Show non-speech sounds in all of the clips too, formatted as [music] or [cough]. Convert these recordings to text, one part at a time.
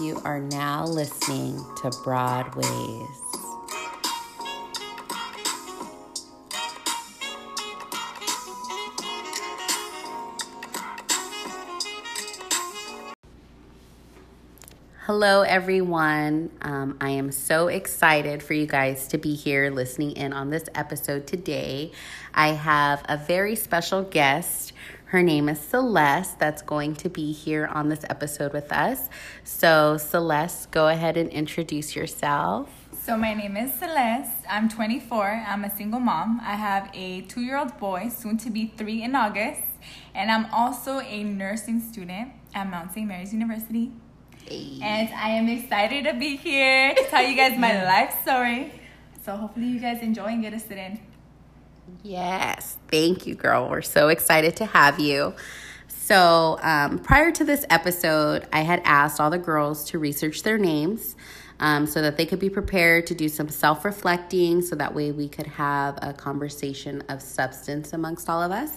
You are now listening to Broadways. Hello, everyone. Um, I am so excited for you guys to be here listening in on this episode today. I have a very special guest. Her name is Celeste, that's going to be here on this episode with us. So, Celeste, go ahead and introduce yourself. So, my name is Celeste. I'm 24. I'm a single mom. I have a two year old boy, soon to be three in August. And I'm also a nursing student at Mount St. Mary's University. Hey. And I am excited to be here to tell you guys my [laughs] life story. So, hopefully, you guys enjoy and get a sit in. Yes, thank you, girl. We're so excited to have you. So, um, prior to this episode, I had asked all the girls to research their names um, so that they could be prepared to do some self reflecting, so that way we could have a conversation of substance amongst all of us.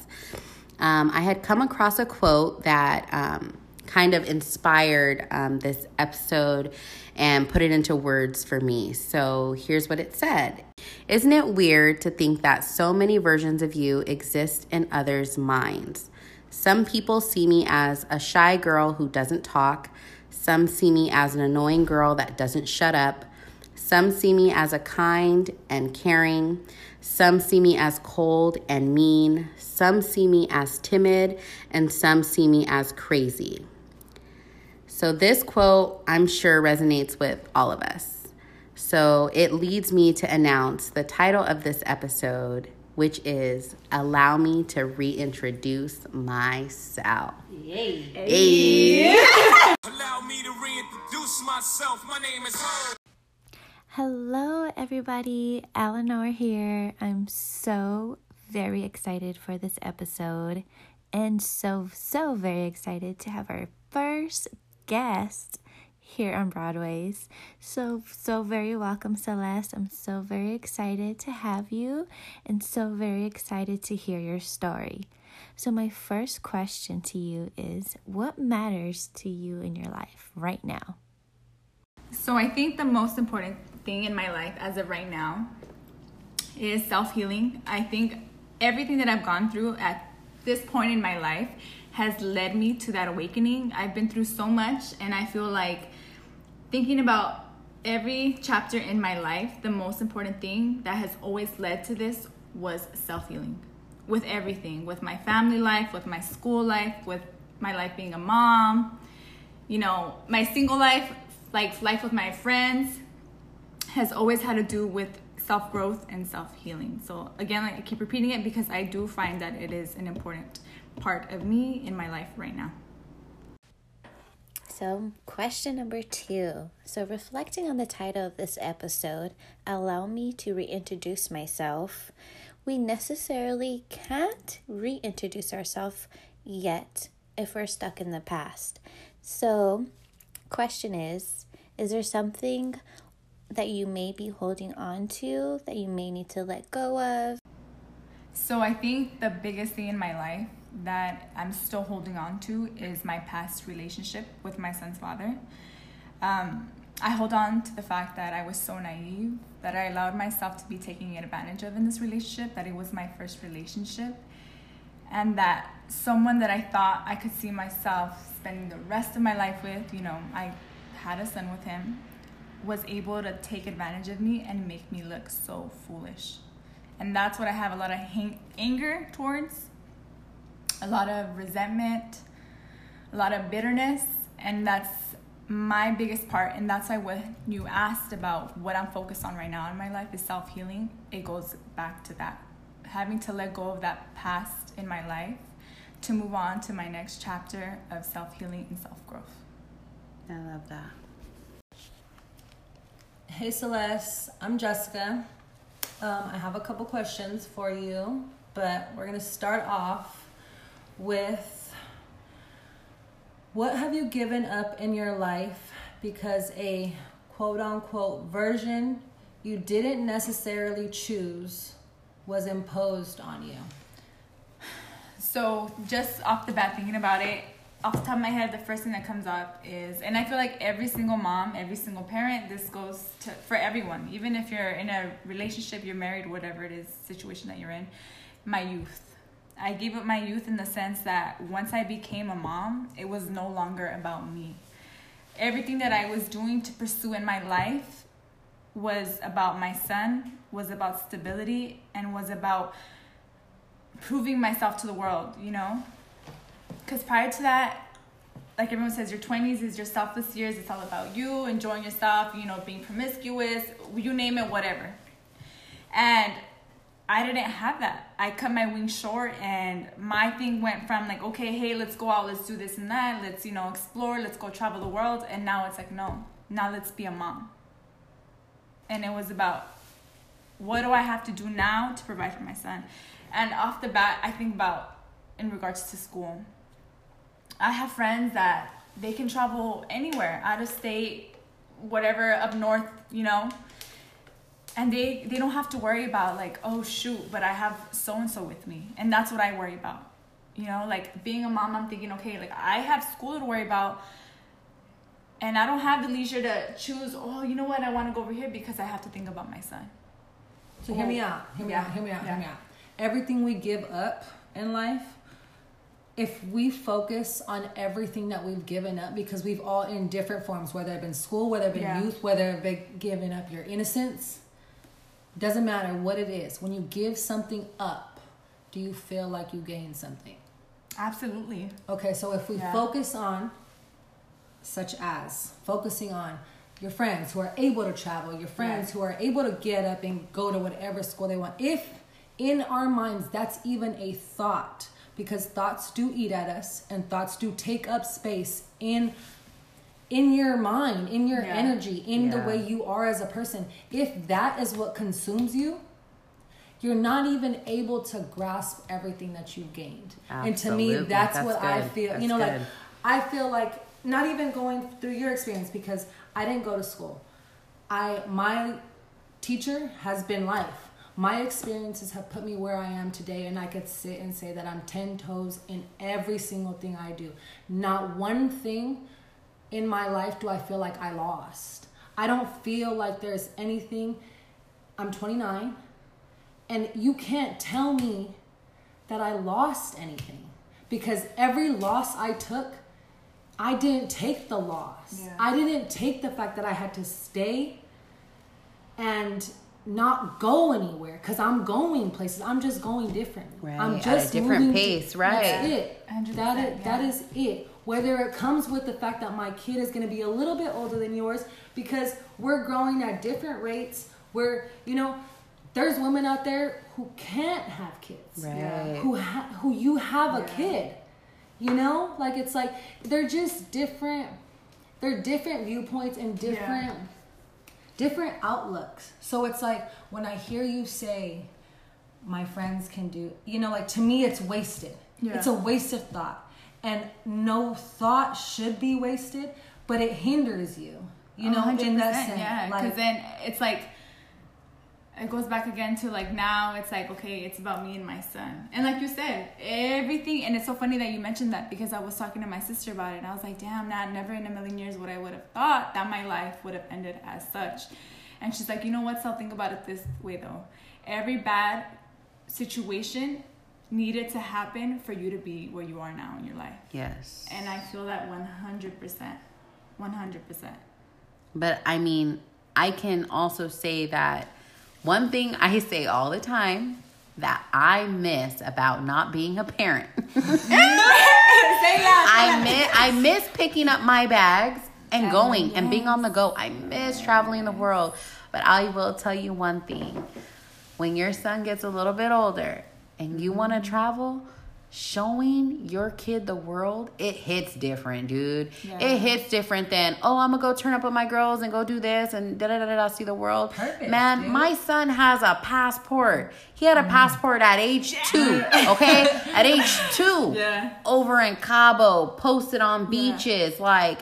Um, I had come across a quote that um, kind of inspired um, this episode and put it into words for me. So here's what it said Isn't it weird to think that so many versions of you exist in others' minds? Some people see me as a shy girl who doesn't talk. Some see me as an annoying girl that doesn't shut up. Some see me as a kind and caring. Some see me as cold and mean. Some see me as timid. And some see me as crazy. So, this quote I'm sure resonates with all of us. So, it leads me to announce the title of this episode, which is Allow Me to Reintroduce Myself. Yay. Hey. [laughs] Allow me to reintroduce myself. My name is Hello, everybody. Eleanor here. I'm so very excited for this episode and so, so very excited to have our first guest here on Broadway's. So, so very welcome, Celeste. I'm so very excited to have you and so very excited to hear your story. So, my first question to you is what matters to you in your life right now? So, I think the most important thing in my life as of right now is self healing. I think everything that I've gone through at this point in my life has led me to that awakening. I've been through so much, and I feel like thinking about every chapter in my life, the most important thing that has always led to this was self healing with everything with my family life, with my school life, with my life being a mom, you know, my single life, like life with my friends, has always had to do with self growth and self healing. So, again, like I keep repeating it because I do find that it is an important part of me in my life right now. So, question number two. So, reflecting on the title of this episode, Allow Me to Reintroduce Myself, we necessarily can't reintroduce ourselves yet if we're stuck in the past. So, question is Is there something that you may be holding on to that you may need to let go of? So, I think the biggest thing in my life that I'm still holding on to is my past relationship with my son's father. Um, I hold on to the fact that I was so naive, that I allowed myself to be taken advantage of in this relationship, that it was my first relationship, and that someone that I thought I could see myself spending the rest of my life with, you know, I had a son with him, was able to take advantage of me and make me look so foolish. And that's what I have a lot of hang- anger towards a lot of resentment, a lot of bitterness, and that's my biggest part. And that's why when you asked about what I'm focused on right now in my life is self healing, it goes back to that. Having to let go of that past in my life to move on to my next chapter of self healing and self growth. I love that. Hey Celeste, I'm Jessica. Um, I have a couple questions for you, but we're gonna start off with what have you given up in your life because a quote unquote version you didn't necessarily choose was imposed on you? So, just off the bat, thinking about it, off the top of my head, the first thing that comes up is, and I feel like every single mom, every single parent, this goes to for everyone. Even if you're in a relationship, you're married, whatever it is, situation that you're in. My youth. I gave up my youth in the sense that once I became a mom, it was no longer about me. Everything that I was doing to pursue in my life was about my son, was about stability, and was about proving myself to the world, you know? Because prior to that, like everyone says, your 20s is your selfless years. It's all about you, enjoying yourself, you know, being promiscuous, you name it, whatever. And I didn't have that. I cut my wings short, and my thing went from like, okay, hey, let's go out, let's do this and that, let's, you know, explore, let's go travel the world. And now it's like, no, now let's be a mom. And it was about what do I have to do now to provide for my son? And off the bat, I think about in regards to school. I have friends that they can travel anywhere, out of state, whatever, up north, you know, and they they don't have to worry about like, oh shoot, but I have so and so with me, and that's what I worry about. You know, like being a mom, I'm thinking, okay, like I have school to worry about, and I don't have the leisure to choose. Oh, you know what? I want to go over here because I have to think about my son. So hear me out. Hear me Yeah. out. Hear me out. Hear me out. Everything we give up in life, if we focus on everything that we've given up, because we've all in different forms, whether it been school, whether it been Yeah. youth, whether it been giving up your innocence, doesn't matter what it is. When you give something up, do you feel like you gain something? Absolutely. Okay, so if we Yeah. focus on, such as focusing on your friends who are able to travel, your friends Right. who are able to get up and go to whatever school they want, if in our minds that's even a thought, because thoughts do eat at us and thoughts do take up space in in your mind, in your Yeah. energy, in the way you are as a person. If that is what consumes you, you're not even able to grasp everything that you've gained. And to me, that's, That's what I feel. That's you know, like. I feel like not even going through your experience because I didn't go to school. I my teacher has been life. My experiences have put me where I am today, and I could sit and say that I'm 10 toes in every single thing I do. Not one thing in my life do I feel like I lost. I don't feel like there's anything. I'm 29, and you can't tell me that I lost anything because every loss I took, I didn't take the loss. Yeah. I didn't take the fact that I had to stay and not go anywhere because I'm going places. I'm just going different. Right, I'm at a just different moving pace, right. That's it. That is, yeah. is it. Whether it comes with the fact that my kid is going to be a little bit older than yours because we're growing at different rates. Where you know, there's women out there who can't have kids. Right. who ha- who you have a kid you know? Like it's like they're just different they're different viewpoints and different different outlooks. So it's like when i hear you say my friends can do you know like to me it's wasted. Yeah. it's a waste of thought and no thought should be wasted but it hinders you you know in that 100%, sense Yeah, because like, then it's like it goes back again to like now it's like okay, it's about me and my son, and like you said, everything. And it's so funny that you mentioned that because I was talking to my sister about it, and I was like, damn, not never in a million years would I would have thought that my life would have ended as such. And she's like, you know what? So think about it this way though. Every bad situation needed to happen for you to be where you are now in your life. Yes. And I feel that 100%. 100%. But I mean, I can also say that one thing I say all the time that I miss about not being a parent. [laughs] I miss I miss picking up my bags and Oh, going and being on the go. I miss traveling the world. But I will tell you one thing. When your son gets a little bit older and you want to mm-hmm. travel, showing your kid the world, it hits different, dude. Yeah. It hits different than, oh, I'm gonna go turn up with my girls and go do this and da da da da see the world. Perfect, Man, dude. my son has a passport. He had a mm. passport at age two, okay? At age [laughs] two Yeah. over in Cabo, posted on Yeah. beaches. Like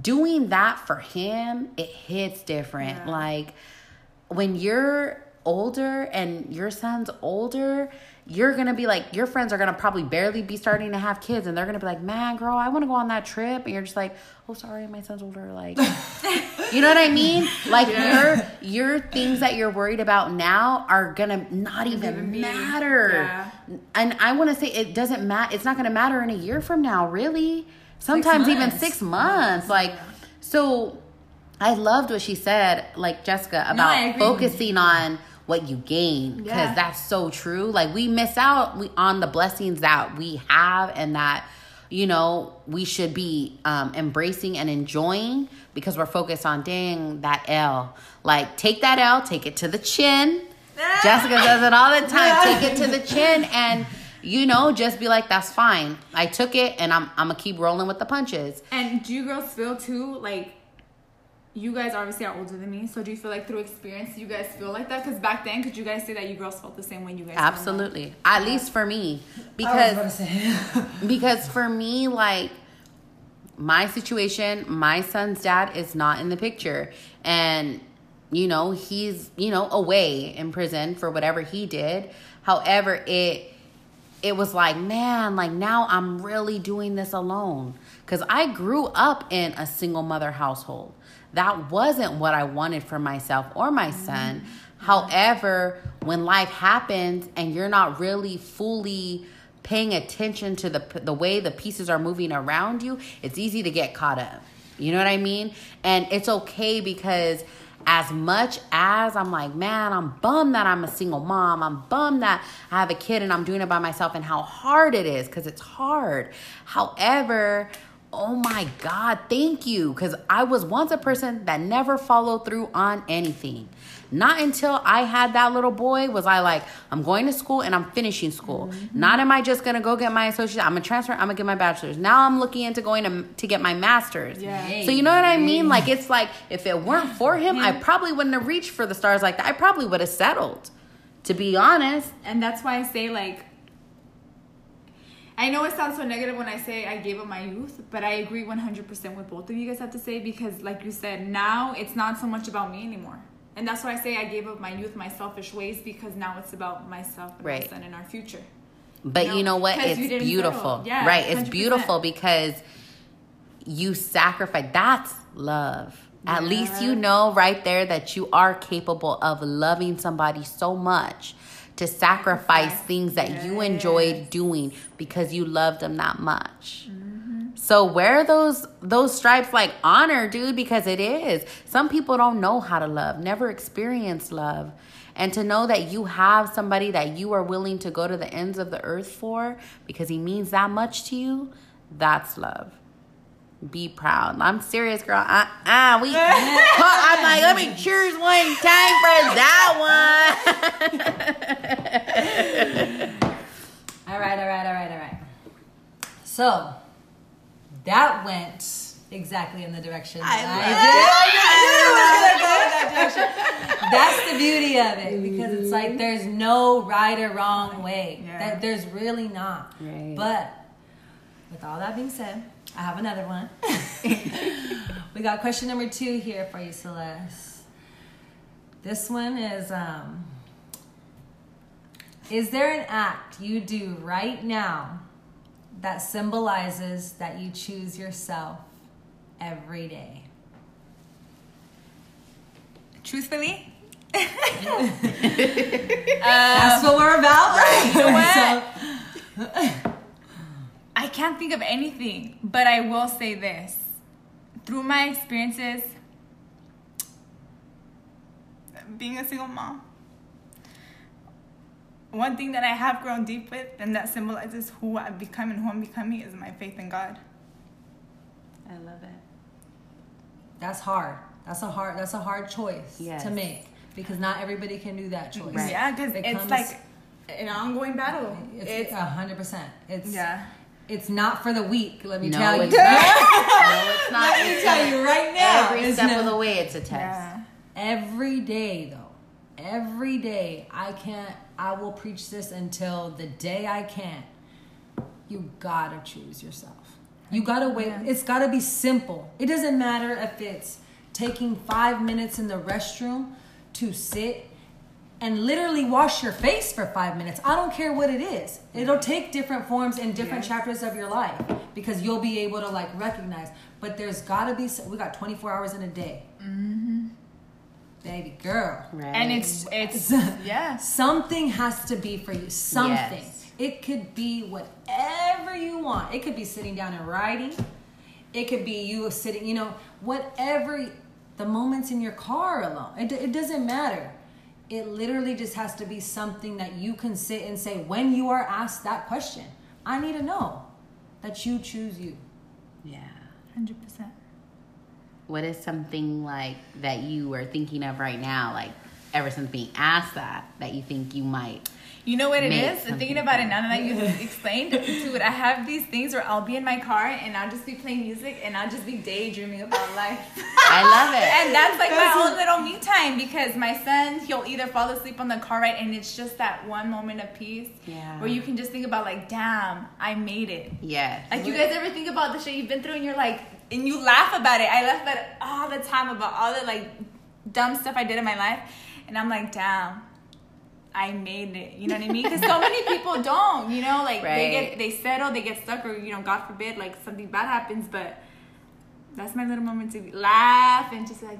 doing that for him, it hits different. Yeah. Like when you're older and your son's older, you're gonna be like your friends are gonna probably barely be starting to have kids and they're gonna be like man girl i want to go on that trip and you're just like oh sorry my son's older like [laughs] you know what i mean? Like your your things that you're worried about now are gonna not even be- matter. yeah. and i want to say it doesn't matter it's not gonna matter in a year from now really. Sometimes even six months like so i loved what she said like jessica about with focusing on what you gain because Yeah. that's so true. Like we miss out we, on the blessings that we have and that you know we should be um, embracing and enjoying because we're focused on dang that l. Like take that l take it to the chin. [laughs] Jessica does it all the time. Take it to the chin and you know just be like that's fine. I took it and i'm, I'm gonna keep rolling with the punches. And do you girls feel too like you guys obviously are older than me, so do you feel like through experience you guys feel like that? Because back then, could you guys say that you girls felt the same way you guys? feel absolutely at least for me I was because about to say. [laughs] because for me like my situation my son's dad is not in the picture and you know he's you know away in prison for whatever he did however it it was like man like now i'm really doing this alone because i grew up in a single mother household that wasn't what i wanted for myself or my son however when life happens and you're not really fully paying attention to the the way the pieces are moving around you it's easy to get caught up you know what i mean and it's okay because as much as I'm like, man, I'm bummed that I'm a single mom. I'm bummed that I have a kid and I'm doing it by myself and how hard it is because it's hard. However, oh my God, thank you. Because I was once a person that never followed through on anything. Not until I had that little boy was I like, I'm going to school and I'm finishing school. Mm-hmm. Not am I just gonna go get my associate. I'm gonna transfer. I'm gonna get my bachelor's. Now I'm looking into going to to get my master's. Yeah. So you know what I mean? Like it's like if it weren't for him, I probably wouldn't have reached for the stars like that. I probably would have settled. To be honest, And that's why I say like I know it sounds so negative when I say I gave up my youth, but I agree 100% with both of you guys have to say because like you said, now it's not so much about me anymore. And that's why I say I gave up my youth, my selfish ways because now it's about myself and Right. my son and our future. but No, you know what? It's beautiful. Yeah, right. It's 100%. beautiful because you sacrifice. That's love. At least you know right there that you are capable of loving somebody so much to sacrifice Sacrifice. things that you enjoyed doing because you loved them that much. Mm-hmm. So wear those those stripes like honor, dude, because it is. Some people don't know how to love, never experienced love. And to know that you have somebody that you are willing to go to the ends of the earth for because he means that much to you, that's love. Be proud. I'm serious, girl. Uh, uh, we. [laughs] I'm like, let me choose one time for that one. [laughs] All right, all right, all right, all right. So that went exactly in the direction [laughs] that I, did. I knew it was gonna go in that direction. That's the beauty of it because it's like there's no right or wrong way. Yeah. That there's really not. Right. But with all that being said, I have another one. [laughs] we got question number two here for you, Celeste. This one is um Is there an act you do right now that symbolizes that you choose yourself every day? Truthfully, [laughs] That's what we're about, right? [laughs] I can't think of anything, but I will say this. Through my experiences being a single mom, one thing that I have grown deep with and that symbolizes who I've become and who I'm becoming is my faith in God. I love it. That's hard. That's a hard. That's a hard choice Yes. to make because not everybody can do that choice. Right. Yeah, because It it's comes- like an ongoing battle. It's a hundred percent. It's yeah. It's not for the weak. Let me No, tell you. it's not. [laughs] No, it's not. Let me It's tell a- you right now. Every step no- of the way, it's a test. Yeah. Every day, though, every day, I can't. I will preach this until the day I can't. You gotta choose yourself. You gotta wait. Yeah. It's gotta be simple. It doesn't matter if it's taking five minutes in the restroom to sit and literally wash your face for five minutes. I don't care what it is. It'll mm-hmm. take different forms in different Yes. chapters of your life because you'll be able to like recognize. But there's gotta be, we got 24 hours in a day. Mm-hmm. Baby girl. Right. And it's it's [laughs] yeah. Something has to be for you. Something. Yes. It could be whatever you want. It could be sitting down and writing. It could be you sitting, you know, whatever the moments in your car alone. It, it doesn't matter. It literally just has to be something that you can sit and say when you are asked that question. I need to know that you choose you. yeah. Hundred percent. What is something like that you are thinking of right now, like ever since being asked that, that you think you might? You know what it is? Make is? something Thinking about it now that you [laughs] explained, dude, I have these things where I'll be in my car and I'll just be playing music and I'll just be daydreaming about life. I love it. and that's like my own little me time because my son, he'll either fall asleep on the car ride and it's just that one moment of peace Yeah. where you can just think about like, damn, I made it. Yes. Like you guys ever think about the shit you've been through and you're like, and you laugh about it. I laugh about it all the time about all the like dumb stuff I did in my life, and I'm like, damn, I made it. You know what I mean? Because so many [laughs] people don't. You know, like they get they settle, they get stuck, or you know, God forbid, like something bad happens. But that's my little moment to laugh and just like,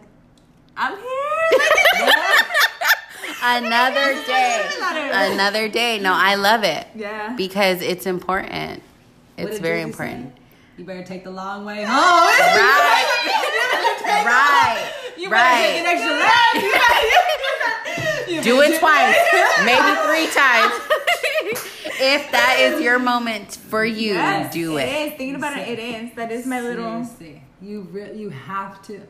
I'm here. [laughs] Another [laughs] day. Another day. No, I love it. Yeah. Because it's important. It's did very Jersey say? important. You better take the long way home. Right. right. You better take an Right. extra lap. You better- you Do it twice, [laughs] maybe three times. if that is your moment for you, Yes, do it. It is. Thinking about it, it is. That is my little. Seriously, you re- you have to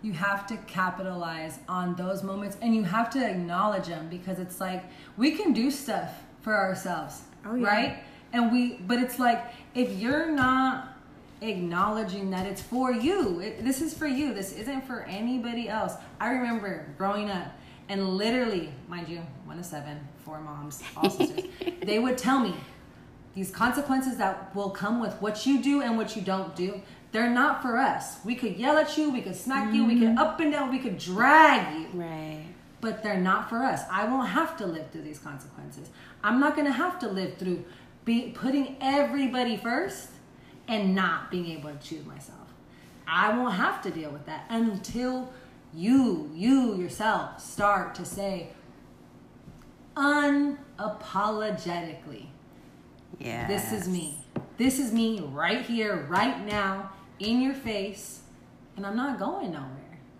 you have to capitalize on those moments and you have to acknowledge them because it's like we can do stuff for ourselves Oh, yeah. right and we but it's like if you're not acknowledging that it's for you it, this is for you this isn't for anybody else i remember growing up and literally mind you one of seven four moms all sisters [laughs] they would tell me these consequences that will come with what you do and what you don't do they're not for us. We could yell at you we could smack you we could mm-hmm. up and down we could drag you. Right. but they're not for us. I won't have to live through these consequences. I'm not going to have to live through be, putting everybody first and not being able to choose myself. I won't have to deal with that until you you yourself start to say unapologetically Yeah. this is me. This is me right here, right now, in your face, and I'm not going nowhere.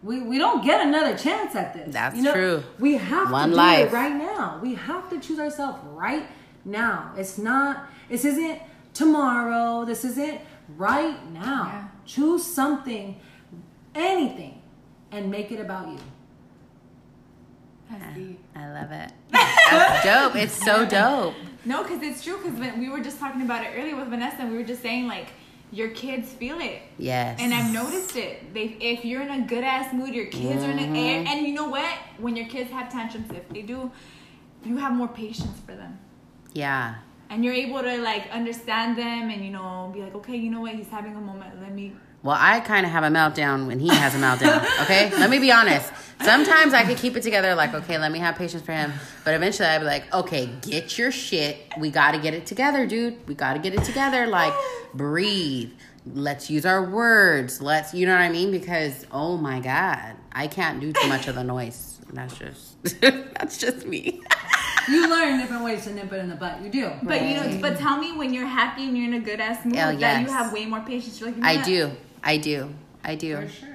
We, we don't get another chance at this. That's true. We have One to do life. it right now. We have to choose ourselves right now. It's not. This isn't tomorrow. This isn't right now. Yeah. Choose something, anything, and make it about you. That's. I love it. That's [laughs] dope. It's so dope. No, because it's true. Because we were just talking about it earlier with Vanessa, and we were just saying like your kids feel it, Yes. and I've noticed it. They, if you're in a good ass mood, your kids are in Mm-hmm. a and, and you know what? When your kids have tantrums, if they do, you have more patience for them, Yeah. and you're able to like understand them, and you know, be like, okay, you know what? He's having a moment. Let me. Well, I kind of have a meltdown when he has a meltdown. [laughs] Okay, let me be honest. Sometimes I could keep it together, like, okay, let me have patience for him. But eventually, I'd be like, okay, get your shit. We got to get it together, dude. We got to get it together. Like, [gasps] breathe. Let's use our words. Let's, you know what I mean? Because oh my god, I can't do too much of the noise. That's just, [laughs] that's just me. [laughs] You learn different ways to nip it in the butt. You do. But you know, but tell me when you're happy and you're in a good ass mood, Oh, that you have way more patience. You're like, I do. I do. I do. For sure.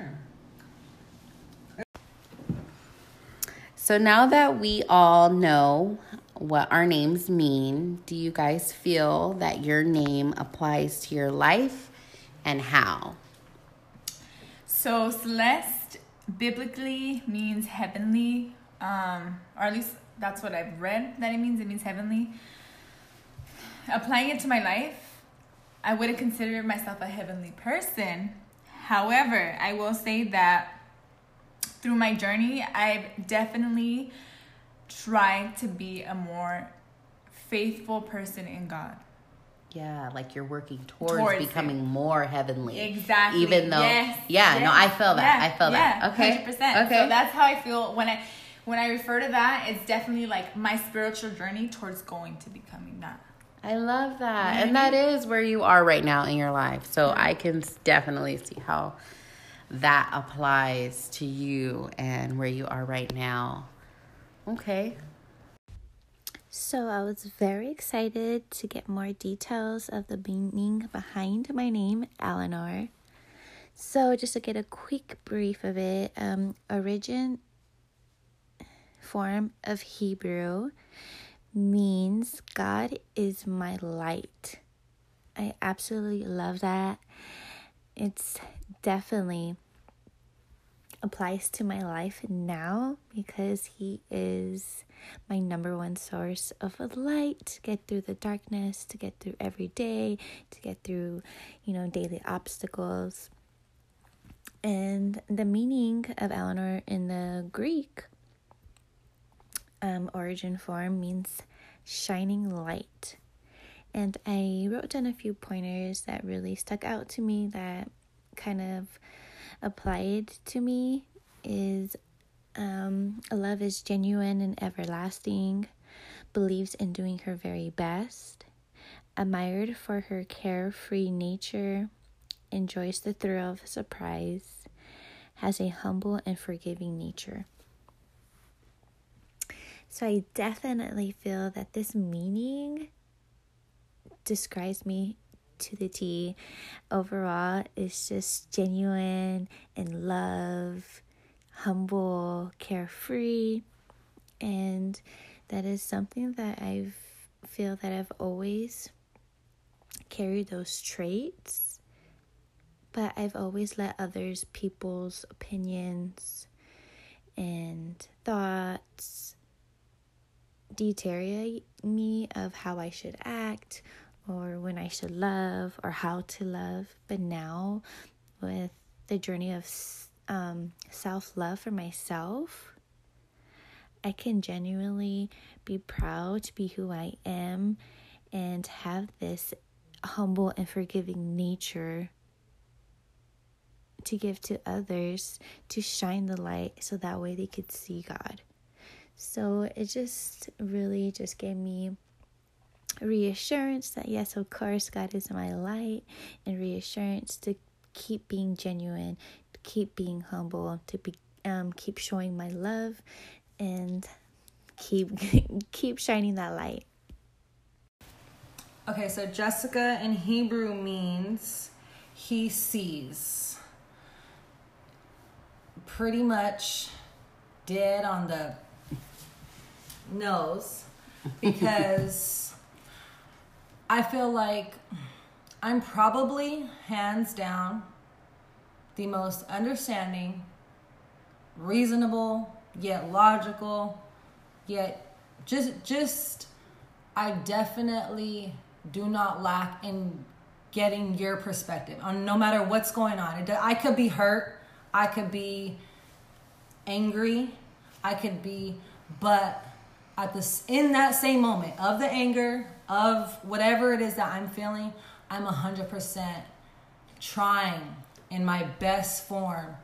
So now that we all know what our names mean, do you guys feel that your name applies to your life and how? So Celeste biblically means heavenly, um, or at least that's what I've read that it means. It means heavenly. Applying it to my life, I wouldn't consider myself a heavenly person. However, I will say that through my journey, I've definitely tried to be a more faithful person in God. Yeah, like you're working towards, Towards becoming more heavenly. Exactly. Even though, Yes. yeah, no, I feel that. yeah, I feel that. Okay. 100%. Okay. So that's how I feel when I when I refer to that, it's definitely like my spiritual journey towards going to becoming that. I love that. And that is where you are right now in your life. So I can definitely see how that applies to you and where you are right now. Okay. So I was very excited to get more details of the meaning behind my name, Eleanor. So just to get a quick brief of it, um, origin form of Hebrew means God is my light. I absolutely love that. It's definitely applies to my life now because he is my number one source of light to get through the darkness, to get through every day, to get through, you know, daily obstacles. And the meaning of Eleanor in the Greek um, origin form means shining light. And I wrote down a few pointers that really stuck out to me that kind of applied to me is um, love is genuine and everlasting, believes in doing her very best, admired for her carefree nature, enjoys the thrill of surprise, has a humble and forgiving nature. So I definitely feel that this meaning describes me to the T. Overall, it's just genuine and love, humble, carefree, and that is something that I feel that I've always carried those traits, but I've always let others, people's opinions and thoughts deteriorate me of how I should act or when I should love or how to love. But now, with the journey of um, self love for myself, I can genuinely be proud to be who I am and have this humble and forgiving nature to give to others to shine the light so that way they could see God. So it just really just gave me reassurance that yes, of course, God is my light, and reassurance to keep being genuine, to keep being humble, to be um keep showing my love, and keep [laughs] keep shining that light. Okay, so Jessica in Hebrew means he sees. Pretty much dead on the nose because I feel like I'm probably hands down the most understanding, reasonable, yet logical, yet just just I definitely do not lack in getting your perspective on no matter what's going on. I could be hurt, I could be angry, I could be, but at this in that same moment of the anger of whatever it is that I'm feeling, I'm hundred percent trying in my best form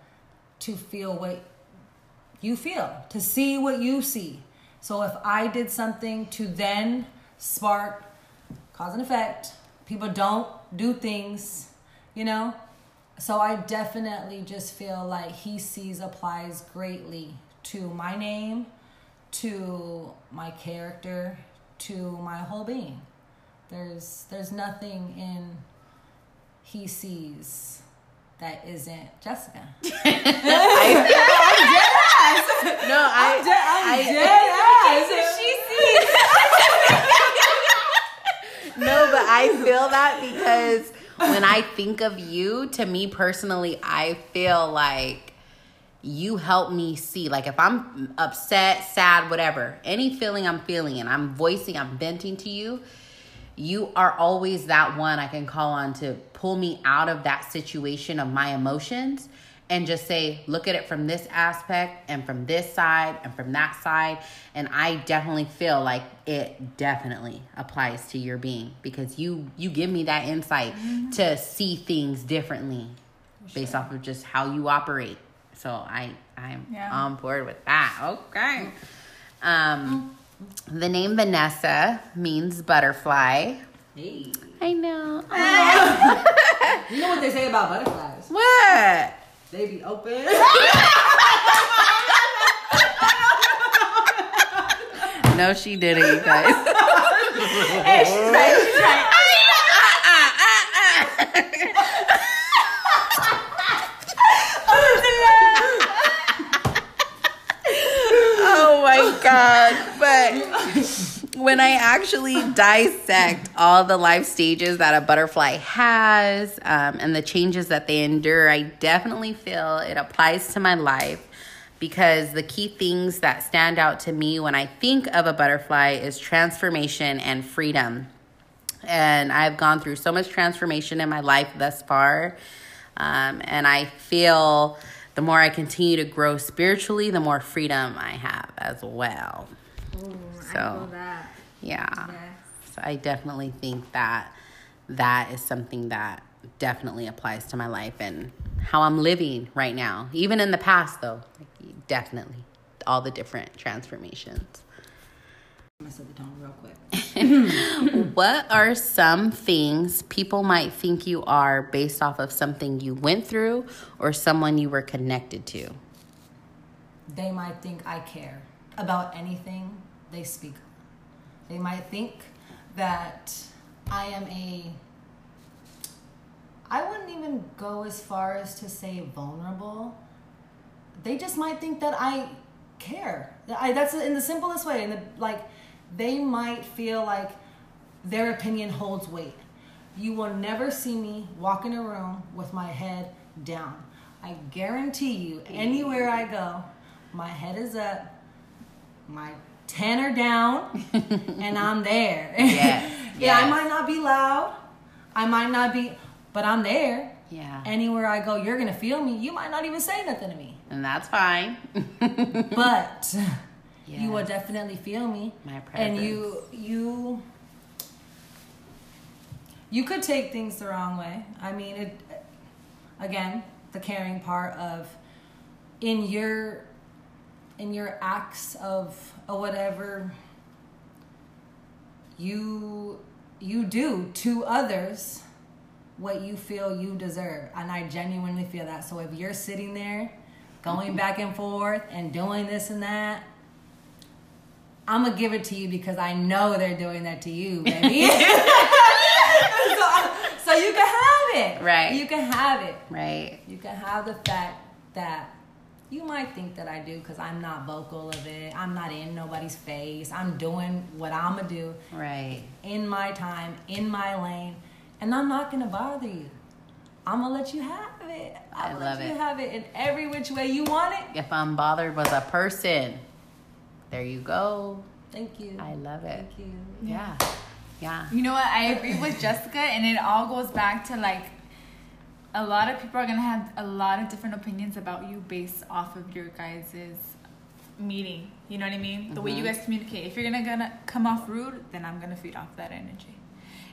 to feel what you feel, to see what you see. So if I did something to then spark cause and effect, people don't do things, you know? So I definitely just feel like he sees applies greatly to my name, to my character, to my whole being. There's there's nothing in he sees that isn't Jessica. [laughs] [laughs] No, I, I'm dead ass. no, but I feel that because when I think of you, to me personally, I feel like you help me see. Like if I'm upset, sad, whatever, any feeling I'm feeling and I'm voicing, I'm venting to you, you are always that one I can call on to pull me out of that situation of my emotions and just say, look at it from this aspect and from this side and from that side. And I definitely feel like it definitely applies to your being because you you give me that insight mm-hmm. to see things differently based off of just how you operate. So I I'm Yeah. on board with that. Okay. Um, the name Vanessa means butterfly. Hey. I know. [laughs] You know what they say about butterflies? What? They be open. [laughs] No, she didn't, you guys. Hey, she's right, she's right. God! But when I actually dissect all the life stages that a butterfly has um, and the changes that they endure, I definitely feel it applies to my life because the key things that stand out to me when I think of a butterfly is transformation and freedom. And I've gone through so much transformation in my life thus far. Um, and I feel the more I continue to grow spiritually, the more freedom I have as well. So, that. yeah. So I definitely think that that is something that definitely applies to my life and how I'm living right now. Even in the past, though, definitely all the different transformations. I'm gonna set the tone real quick. [laughs] What are some things people might think you are based off of something you went through or someone you were connected to? They might think I care about anything they speak of. They might think that I am a. I wouldn't even go as far as to say vulnerable. They just might think that I care. I, that's in the simplest way. And the, like, they might feel like their opinion holds weight. You will never see me walk in a room with my head down. I guarantee you, anywhere I go, my head is up, my tenor down, [laughs] and I'm there. Yes, [laughs] yeah, I might not be loud, I might not be, but I'm there. Yeah. Anywhere I go, you're gonna feel me. You might not even say nothing to me, And that's fine. [laughs] but you will definitely feel me. My And you, you, you could take things the wrong way. I mean, it. Again, the caring part of in your in your acts of or whatever you you do to others what you feel you deserve and i genuinely feel that so if you're sitting there going back and forth and doing this and that i'm gonna give it to you because i know they're doing that to you baby [laughs] [laughs] so, so you can have it Right. you can have it right. you can have the fact that you might think that I do because I'm not vocal of it. I'm not in nobody's face. I'm doing what I'm to do Right. in my time, in my lane, and I'm not to bother you. I'm to let you have it. I I'm to love let you it. have it in every which way you want it. If I'm bothered was a person, there you go. Thank you. I love it. Thank you. Yeah. Yeah. You know what? I agree with Jessica, and it all goes back to like a lot of people are gonna have a lot of different opinions about you based off of your guys' meeting. You know what I mean? The way you mm-hmm. guys communicate. If you're gonna gonna come off rude, then I'm gonna feed off that energy.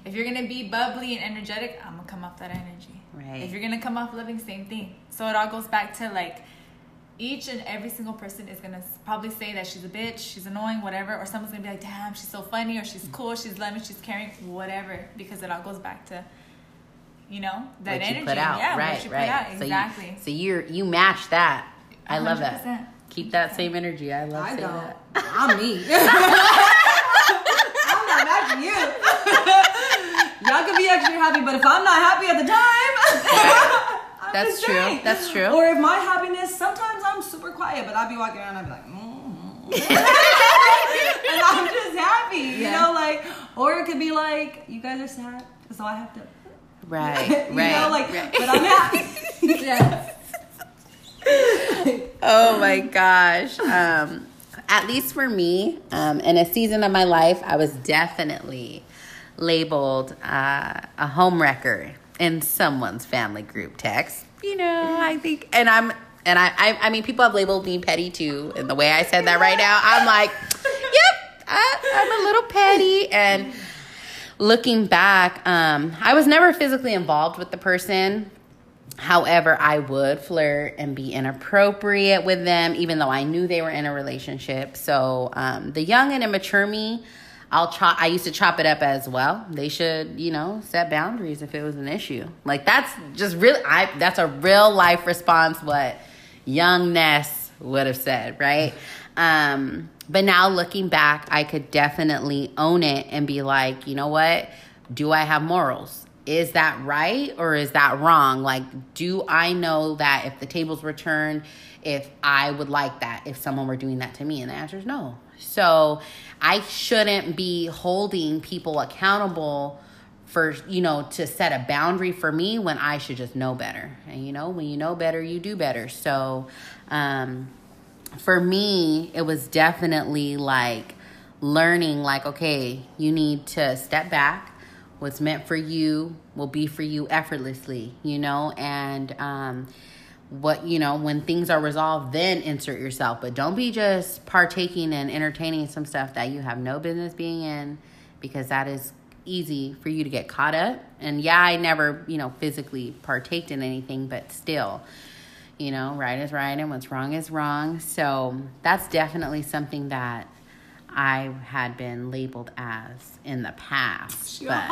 If you're gonna be bubbly and energetic, I'm gonna come off that energy. Right. If you're gonna come off loving, same thing. So it all goes back to like each and every single person is gonna probably say that she's a bitch, she's annoying, whatever, or someone's gonna be like, damn, she's so funny, or she's cool, she's loving, she's caring, whatever, because it all goes back to, you know, that what energy. you put out. Yeah, right, what you right. put out. So you- Exactly. So, you, are you match that. I love that. Keep that same energy. I love I saying don't. that. [laughs] I'm me. [laughs] I'm not matching you. [laughs] Y'all can be extra happy, but if I'm not happy at the time, I'm That's just true. That's true. Or if my happiness, sometimes I'm super quiet, but I'd be walking around I'd be like, mm [laughs] and I'm just happy, you Yeah. know, like, or it could be like, you guys are sad, so I have to, [laughs] Right, [laughs] you right. know, like, right. but I'm happy. yeah. oh my gosh. Um, at least for me, um, in a season of my life, I was definitely labeled uh, a home wrecker in someone's family group text. You know, I think, and I'm, and I, I, I mean, people have labeled me petty too. And the way I said that right now, I'm like, yep, I, I'm a little petty. And looking back, um, I was never physically involved with the person However, I would flirt and be inappropriate with them, even though I knew they were in a relationship. So um, the young and immature me, I'll chop. I used to chop it up as well. They should, you know, set boundaries if it was an issue. Like that's just really. I that's a real life response. What young Ness would have said, right? Um, but now looking back, I could definitely own it and be like, you know what? Do I have morals? is that right or is that wrong? Like, do I know that if the tables were turned, if I would like that, if someone were doing that to me? And the answer is no. So I shouldn't be holding people accountable for, you know, to set a boundary for me when I should just know better. And, you know, when you know better, you do better. So, um, for me, it was definitely like learning, like, okay, you need to step back what's meant for you will be for you effortlessly you know and um what you know when things are resolved then insert yourself but don't be just partaking and entertaining some stuff that you have no business being in because that is easy for you to get caught up and yeah i never you know physically partaked in anything but still you know right is right and what's wrong is wrong so that's definitely something that I had been labeled as in the past. But [laughs]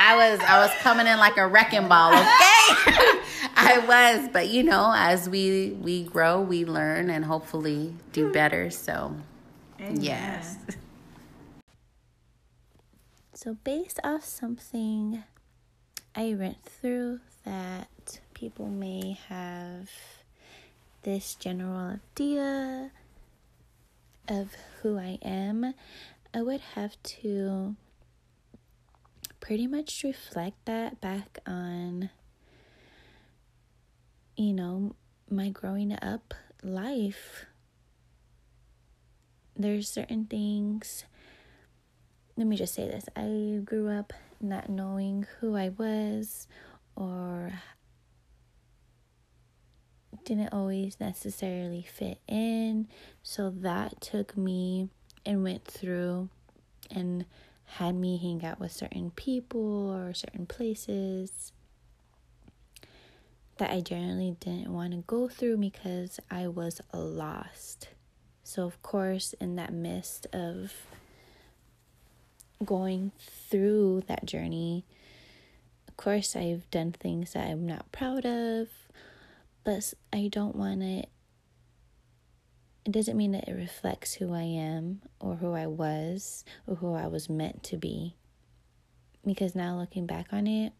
I was I was coming in like a wrecking ball, okay? [laughs] I was, but you know, as we we grow, we learn and hopefully do better. So Amen. yes. [laughs] So based off something I went through that people may have this general idea of who I am, I would have to pretty much reflect that back on, you know, my growing up life. There's certain things. Let me just say this. I grew up not knowing who I was or didn't always necessarily fit in. So that took me and went through and had me hang out with certain people or certain places that I generally didn't want to go through because I was lost. So, of course, in that mist of going through that journey, of course, I've done things that I'm not proud of but I don't want it. It doesn't mean that it reflects who I am or who I was or who I was meant to be. Because now looking back on it,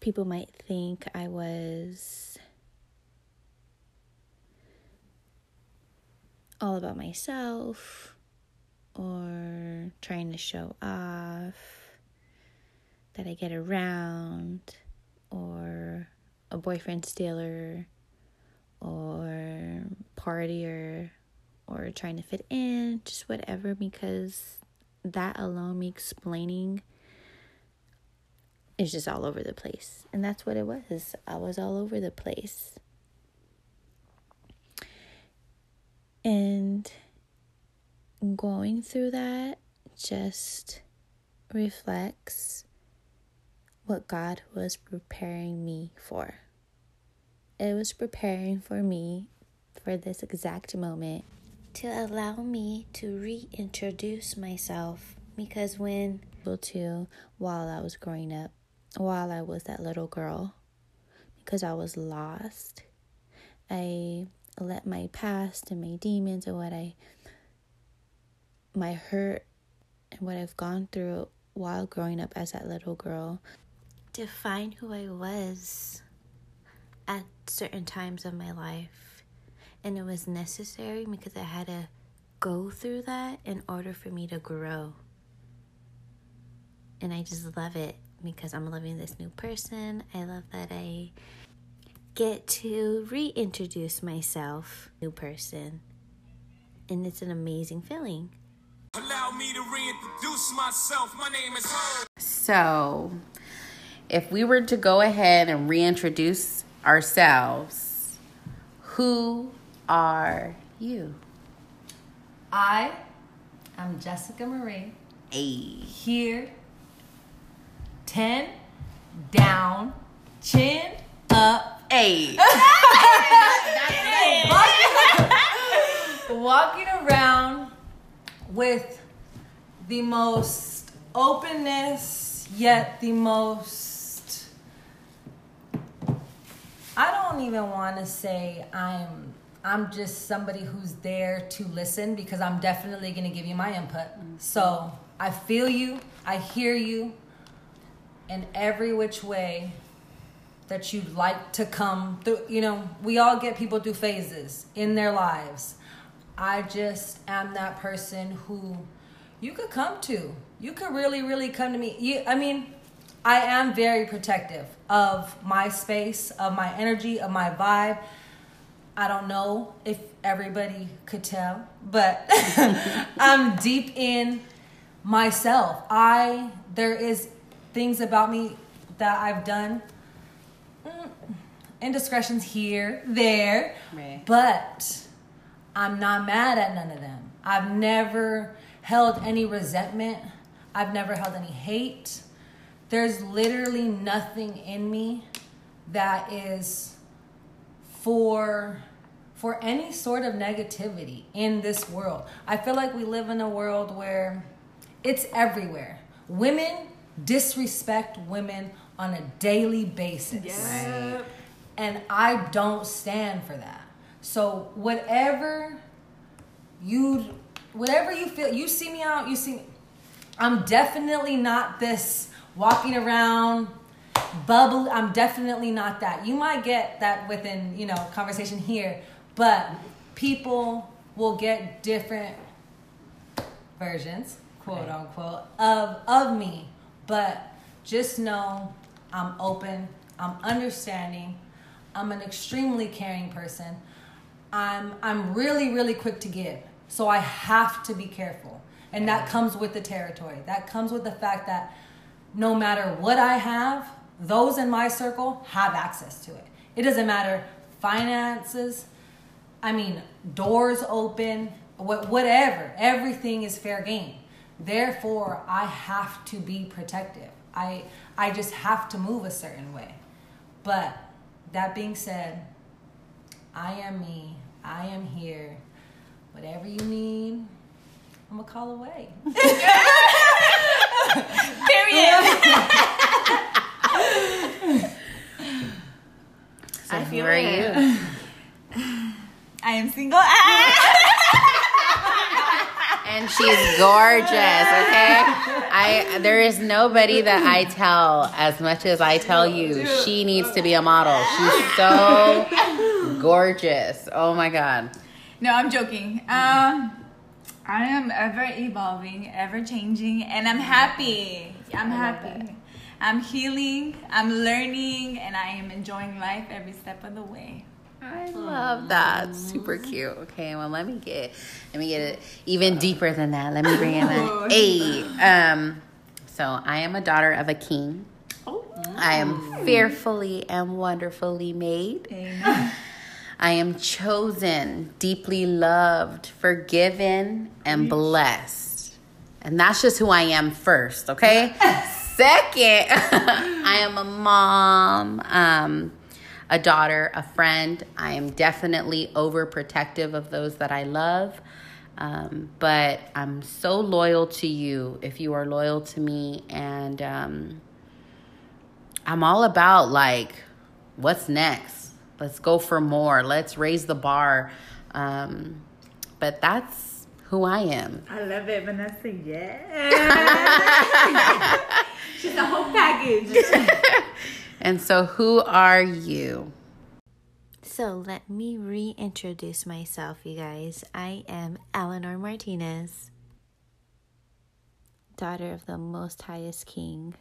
people might think I was all about myself or trying to show off, that I get around or a boyfriend stealer or partier or trying to fit in, just whatever, because that alone, me explaining, is just all over the place. And that's what it was. I was all over the place. And going through that just reflects what God was preparing me for. It was preparing for me for this exact moment to allow me to reintroduce myself because when to while I was growing up, while I was that little girl, because I was lost, I let my past and my demons and what I my hurt and what I've gone through while growing up as that little girl define who I was at certain times of my life. And it was necessary because I had to go through that in order for me to grow. And I just love it because I'm loving this new person. I love that I get to reintroduce myself, new person. And it's an amazing feeling. Allow me to reintroduce myself. My name is So, if we were to go ahead and reintroduce ourselves, who are you? I am Jessica Marie. Hey. Here 10 down, chin up. Hey. [laughs] Walking around with the most openness, yet the most. I don't even want to say I'm. I'm just somebody who's there to listen because I'm definitely going to give you my input. Mm-hmm. So I feel you, I hear you, in every which way that you'd like to come through. You know, we all get people through phases in their lives. I just am that person who you could come to. You could really, really come to me. You, I mean, I am very protective of my space, of my energy, of my vibe. I don't know if everybody could tell, but [laughs] I'm deep in myself. I there is things about me that I've done mm, indiscretions here, there, Right. but I'm not mad at none of them. I've never held any resentment. I've never held any hate. There's literally nothing in me that is for for any sort of negativity in this world. I feel like we live in a world where it's everywhere. Women disrespect women on a daily basis. And I don't stand for that. So whatever you whatever you feel you see me out, you see me I'm definitely not this walking around bubble. I'm definitely not that. You might get that within, you know, conversation here, but people will get different versions, quote unquote, of of me. But just know I'm open, I'm understanding, I'm an extremely caring person. I'm I'm really, really quick to give. So I have to be careful. And that comes with the territory. That comes with the fact that no matter what I have, those in my circle have access to it. It doesn't matter finances, I mean, doors open, wha- whatever. Everything is fair game. Therefore, I have to be protective. I I just have to move a certain way. But that being said, I am me. I am here. Whatever you need, I'm a call away. [laughs] [laughs] So I who feel are you? I am single. [laughs] And she's gorgeous, okay? I there is nobody that I tell as much as I tell you she needs to be a model. She's so gorgeous. Oh my god. No, I'm joking. Um, I am ever evolving, ever changing, and I'm happy. I'm happy. I'm healing, I'm learning, and I am enjoying life every step of the way. I love that. Super cute. Okay, well let me get let me get it even deeper than that. Let me bring in [laughs] a eight. Um so I am a daughter of a king. I am fearfully and wonderfully made. Amen. I am chosen, deeply loved, forgiven, and blessed. And that's just who I am first, okay? Second, [laughs] I am a mom, um, a daughter, a friend. I am definitely overprotective of those that I love. Um, but I'm so loyal to you if you are loyal to me. And um, I'm all about like, what's next? Let's go for more. Let's raise the bar. Um, but that's who I am. I love it, Vanessa. Yeah. [laughs] She's the whole package. [laughs] And so, who are you? So let me reintroduce myself, you guys. I am Eleanor Martinez, daughter of the Most Highest King.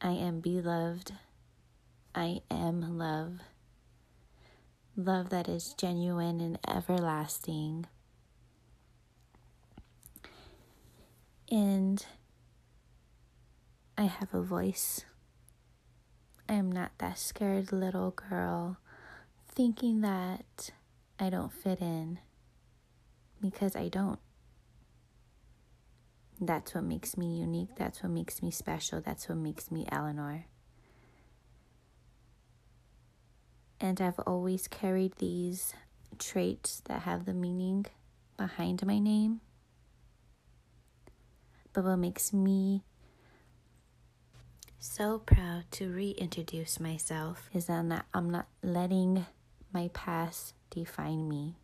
I am beloved. I am love. Love that is genuine and everlasting. And I have a voice. I am not that scared little girl thinking that I don't fit in because I don't. That's what makes me unique. That's what makes me special. That's what makes me Eleanor. And I've always carried these traits that have the meaning behind my name. But what makes me so proud to reintroduce myself is that I'm not letting my past define me.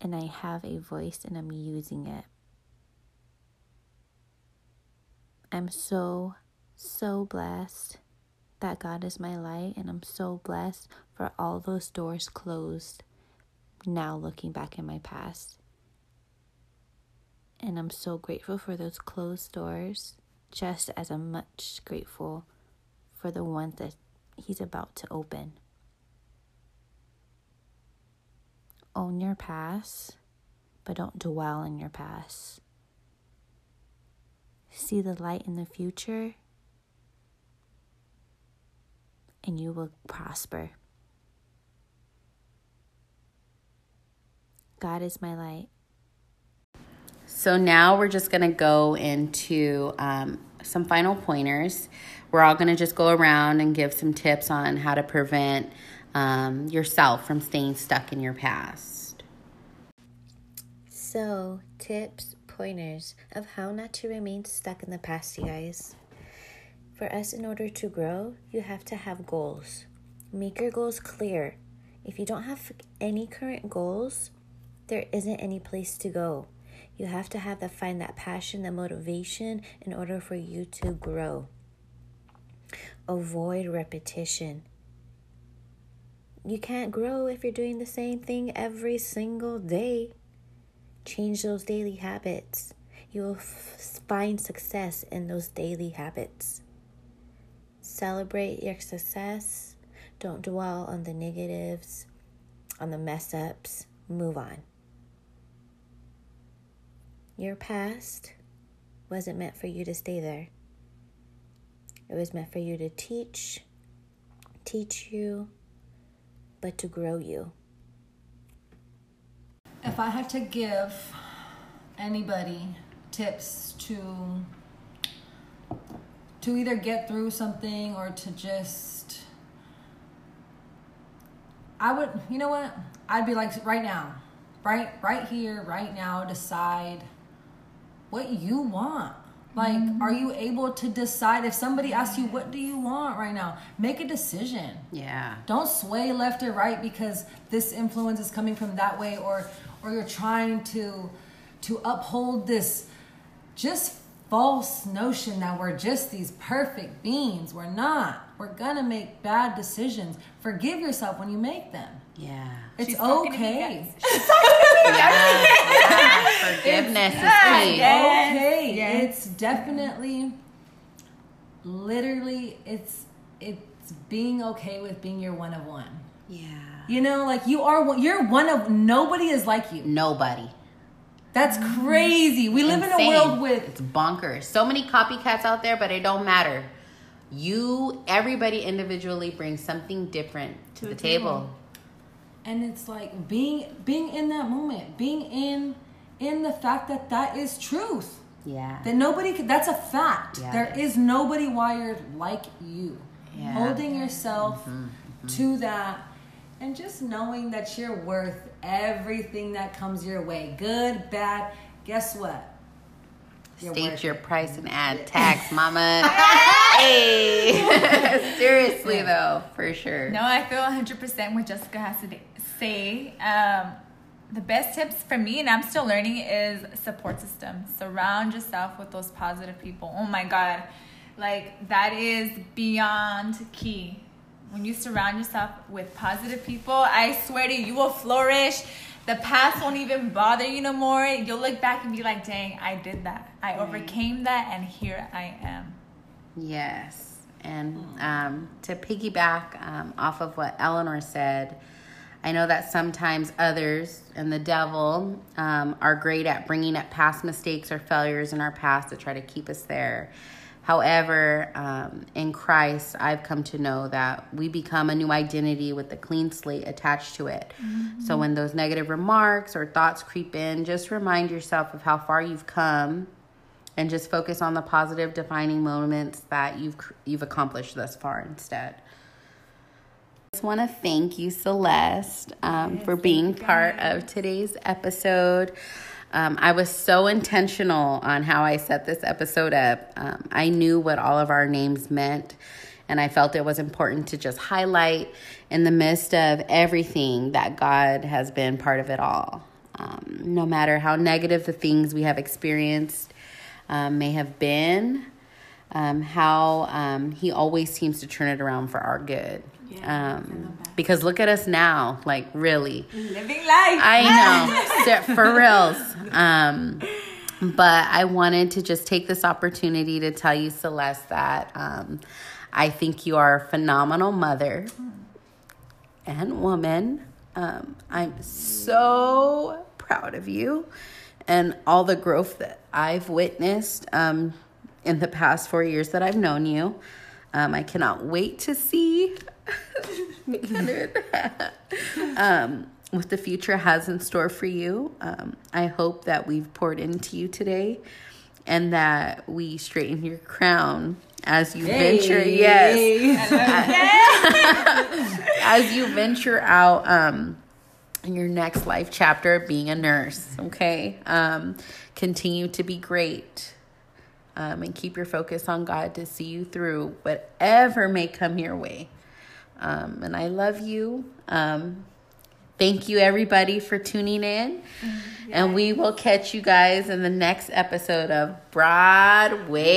And I have a voice and I'm using it. I'm so, so blessed that God is my light, and I'm so blessed for all those doors closed now looking back in my past. And I'm so grateful for those closed doors, just as I'm much grateful for the ones that He's about to open. Own your past, but don't dwell in your past. See the light in the future, and you will prosper. God is my light. So now we're just going to go into um, some final pointers. We're all going to just go around and give some tips on how to prevent um, yourself from staying stuck in your past. So, tips, pointers of how not to remain stuck in the past, you guys. For us, in order to grow, you have to have goals. Make your goals clear. If you don't have any current goals, there isn't any place to go. You have to have that find that passion, the motivation in order for you to grow. Avoid repetition. You can't grow if you're doing the same thing every single day. Change those daily habits. You will f- find success in those daily habits. Celebrate your success. Don't dwell on the negatives, on the mess ups. Move on. Your past wasn't meant for you to stay there. It was meant for you to teach, teach you, but to grow you. If I had to give anybody tips to to either get through something or to just I would, you know what? I'd be like right now. Right right here, right now decide what you want. Like, mm-hmm. are you able to decide if somebody asks you, what do you want right now? Make a decision. Yeah. Don't sway left or right because this influence is coming from that way or or you're trying to to uphold this just false notion that we're just these perfect beings. We're not. We're gonna make bad decisions. Forgive yourself when you make them. Yeah. It's She's okay. [laughs] yeah, yeah. Forgiveness it's, is key. Yes. Okay. Yes. It's definitely literally it's it's being okay with being your one of one. Yeah. You know, like you are you're one of nobody is like you. Nobody. That's crazy. We live Insane. in a world with it's bonkers. So many copycats out there, but it don't matter. You everybody individually brings something different to, to the, table. table and it's like being being in that moment being in in the fact that that is truth yeah that nobody can, that's a fact yeah, there is nobody wired like you yeah. holding yourself mm-hmm, mm-hmm. to that and just knowing that you're worth everything that comes your way good bad guess what you're State your price and add tax, mama. [laughs] hey, [laughs] seriously though, for sure. No, I feel 100% what Jessica has to say. Um, the best tips for me, and I'm still learning, is support system. Surround yourself with those positive people. Oh my God, like that is beyond key. When you surround yourself with positive people, I swear to you, you will flourish the past won't even bother you no more. You'll look back and be like, dang, I did that. I overcame that, and here I am. Yes. And um, to piggyback um, off of what Eleanor said, I know that sometimes others and the devil um, are great at bringing up past mistakes or failures in our past to try to keep us there. However, um, in Christ, I've come to know that we become a new identity with a clean slate attached to it. Mm-hmm. So when those negative remarks or thoughts creep in, just remind yourself of how far you've come and just focus on the positive defining moments that you've you've accomplished thus far instead. I just want to thank you, Celeste, um, yes, for being part of today's episode. Um, I was so intentional on how I set this episode up. Um, I knew what all of our names meant, and I felt it was important to just highlight in the midst of everything that God has been part of it all. Um, no matter how negative the things we have experienced um, may have been, um, how um, He always seems to turn it around for our good. Yeah, um, because look at us now, like really living life. I [laughs] know, for reals. Um, but I wanted to just take this opportunity to tell you, Celeste, that um, I think you are a phenomenal mother and woman. Um, I'm so proud of you and all the growth that I've witnessed um, in the past four years that I've known you. Um, I cannot wait to see [laughs] um, what the future has in store for you. Um, I hope that we've poured into you today and that we straighten your crown as you hey. venture yes as you venture out um in your next life chapter being a nurse okay um continue to be great um, and keep your focus on God to see you through whatever may come your way. Um, and I love you. Um, thank you, everybody, for tuning in. Yes. And we will catch you guys in the next episode of Broadway.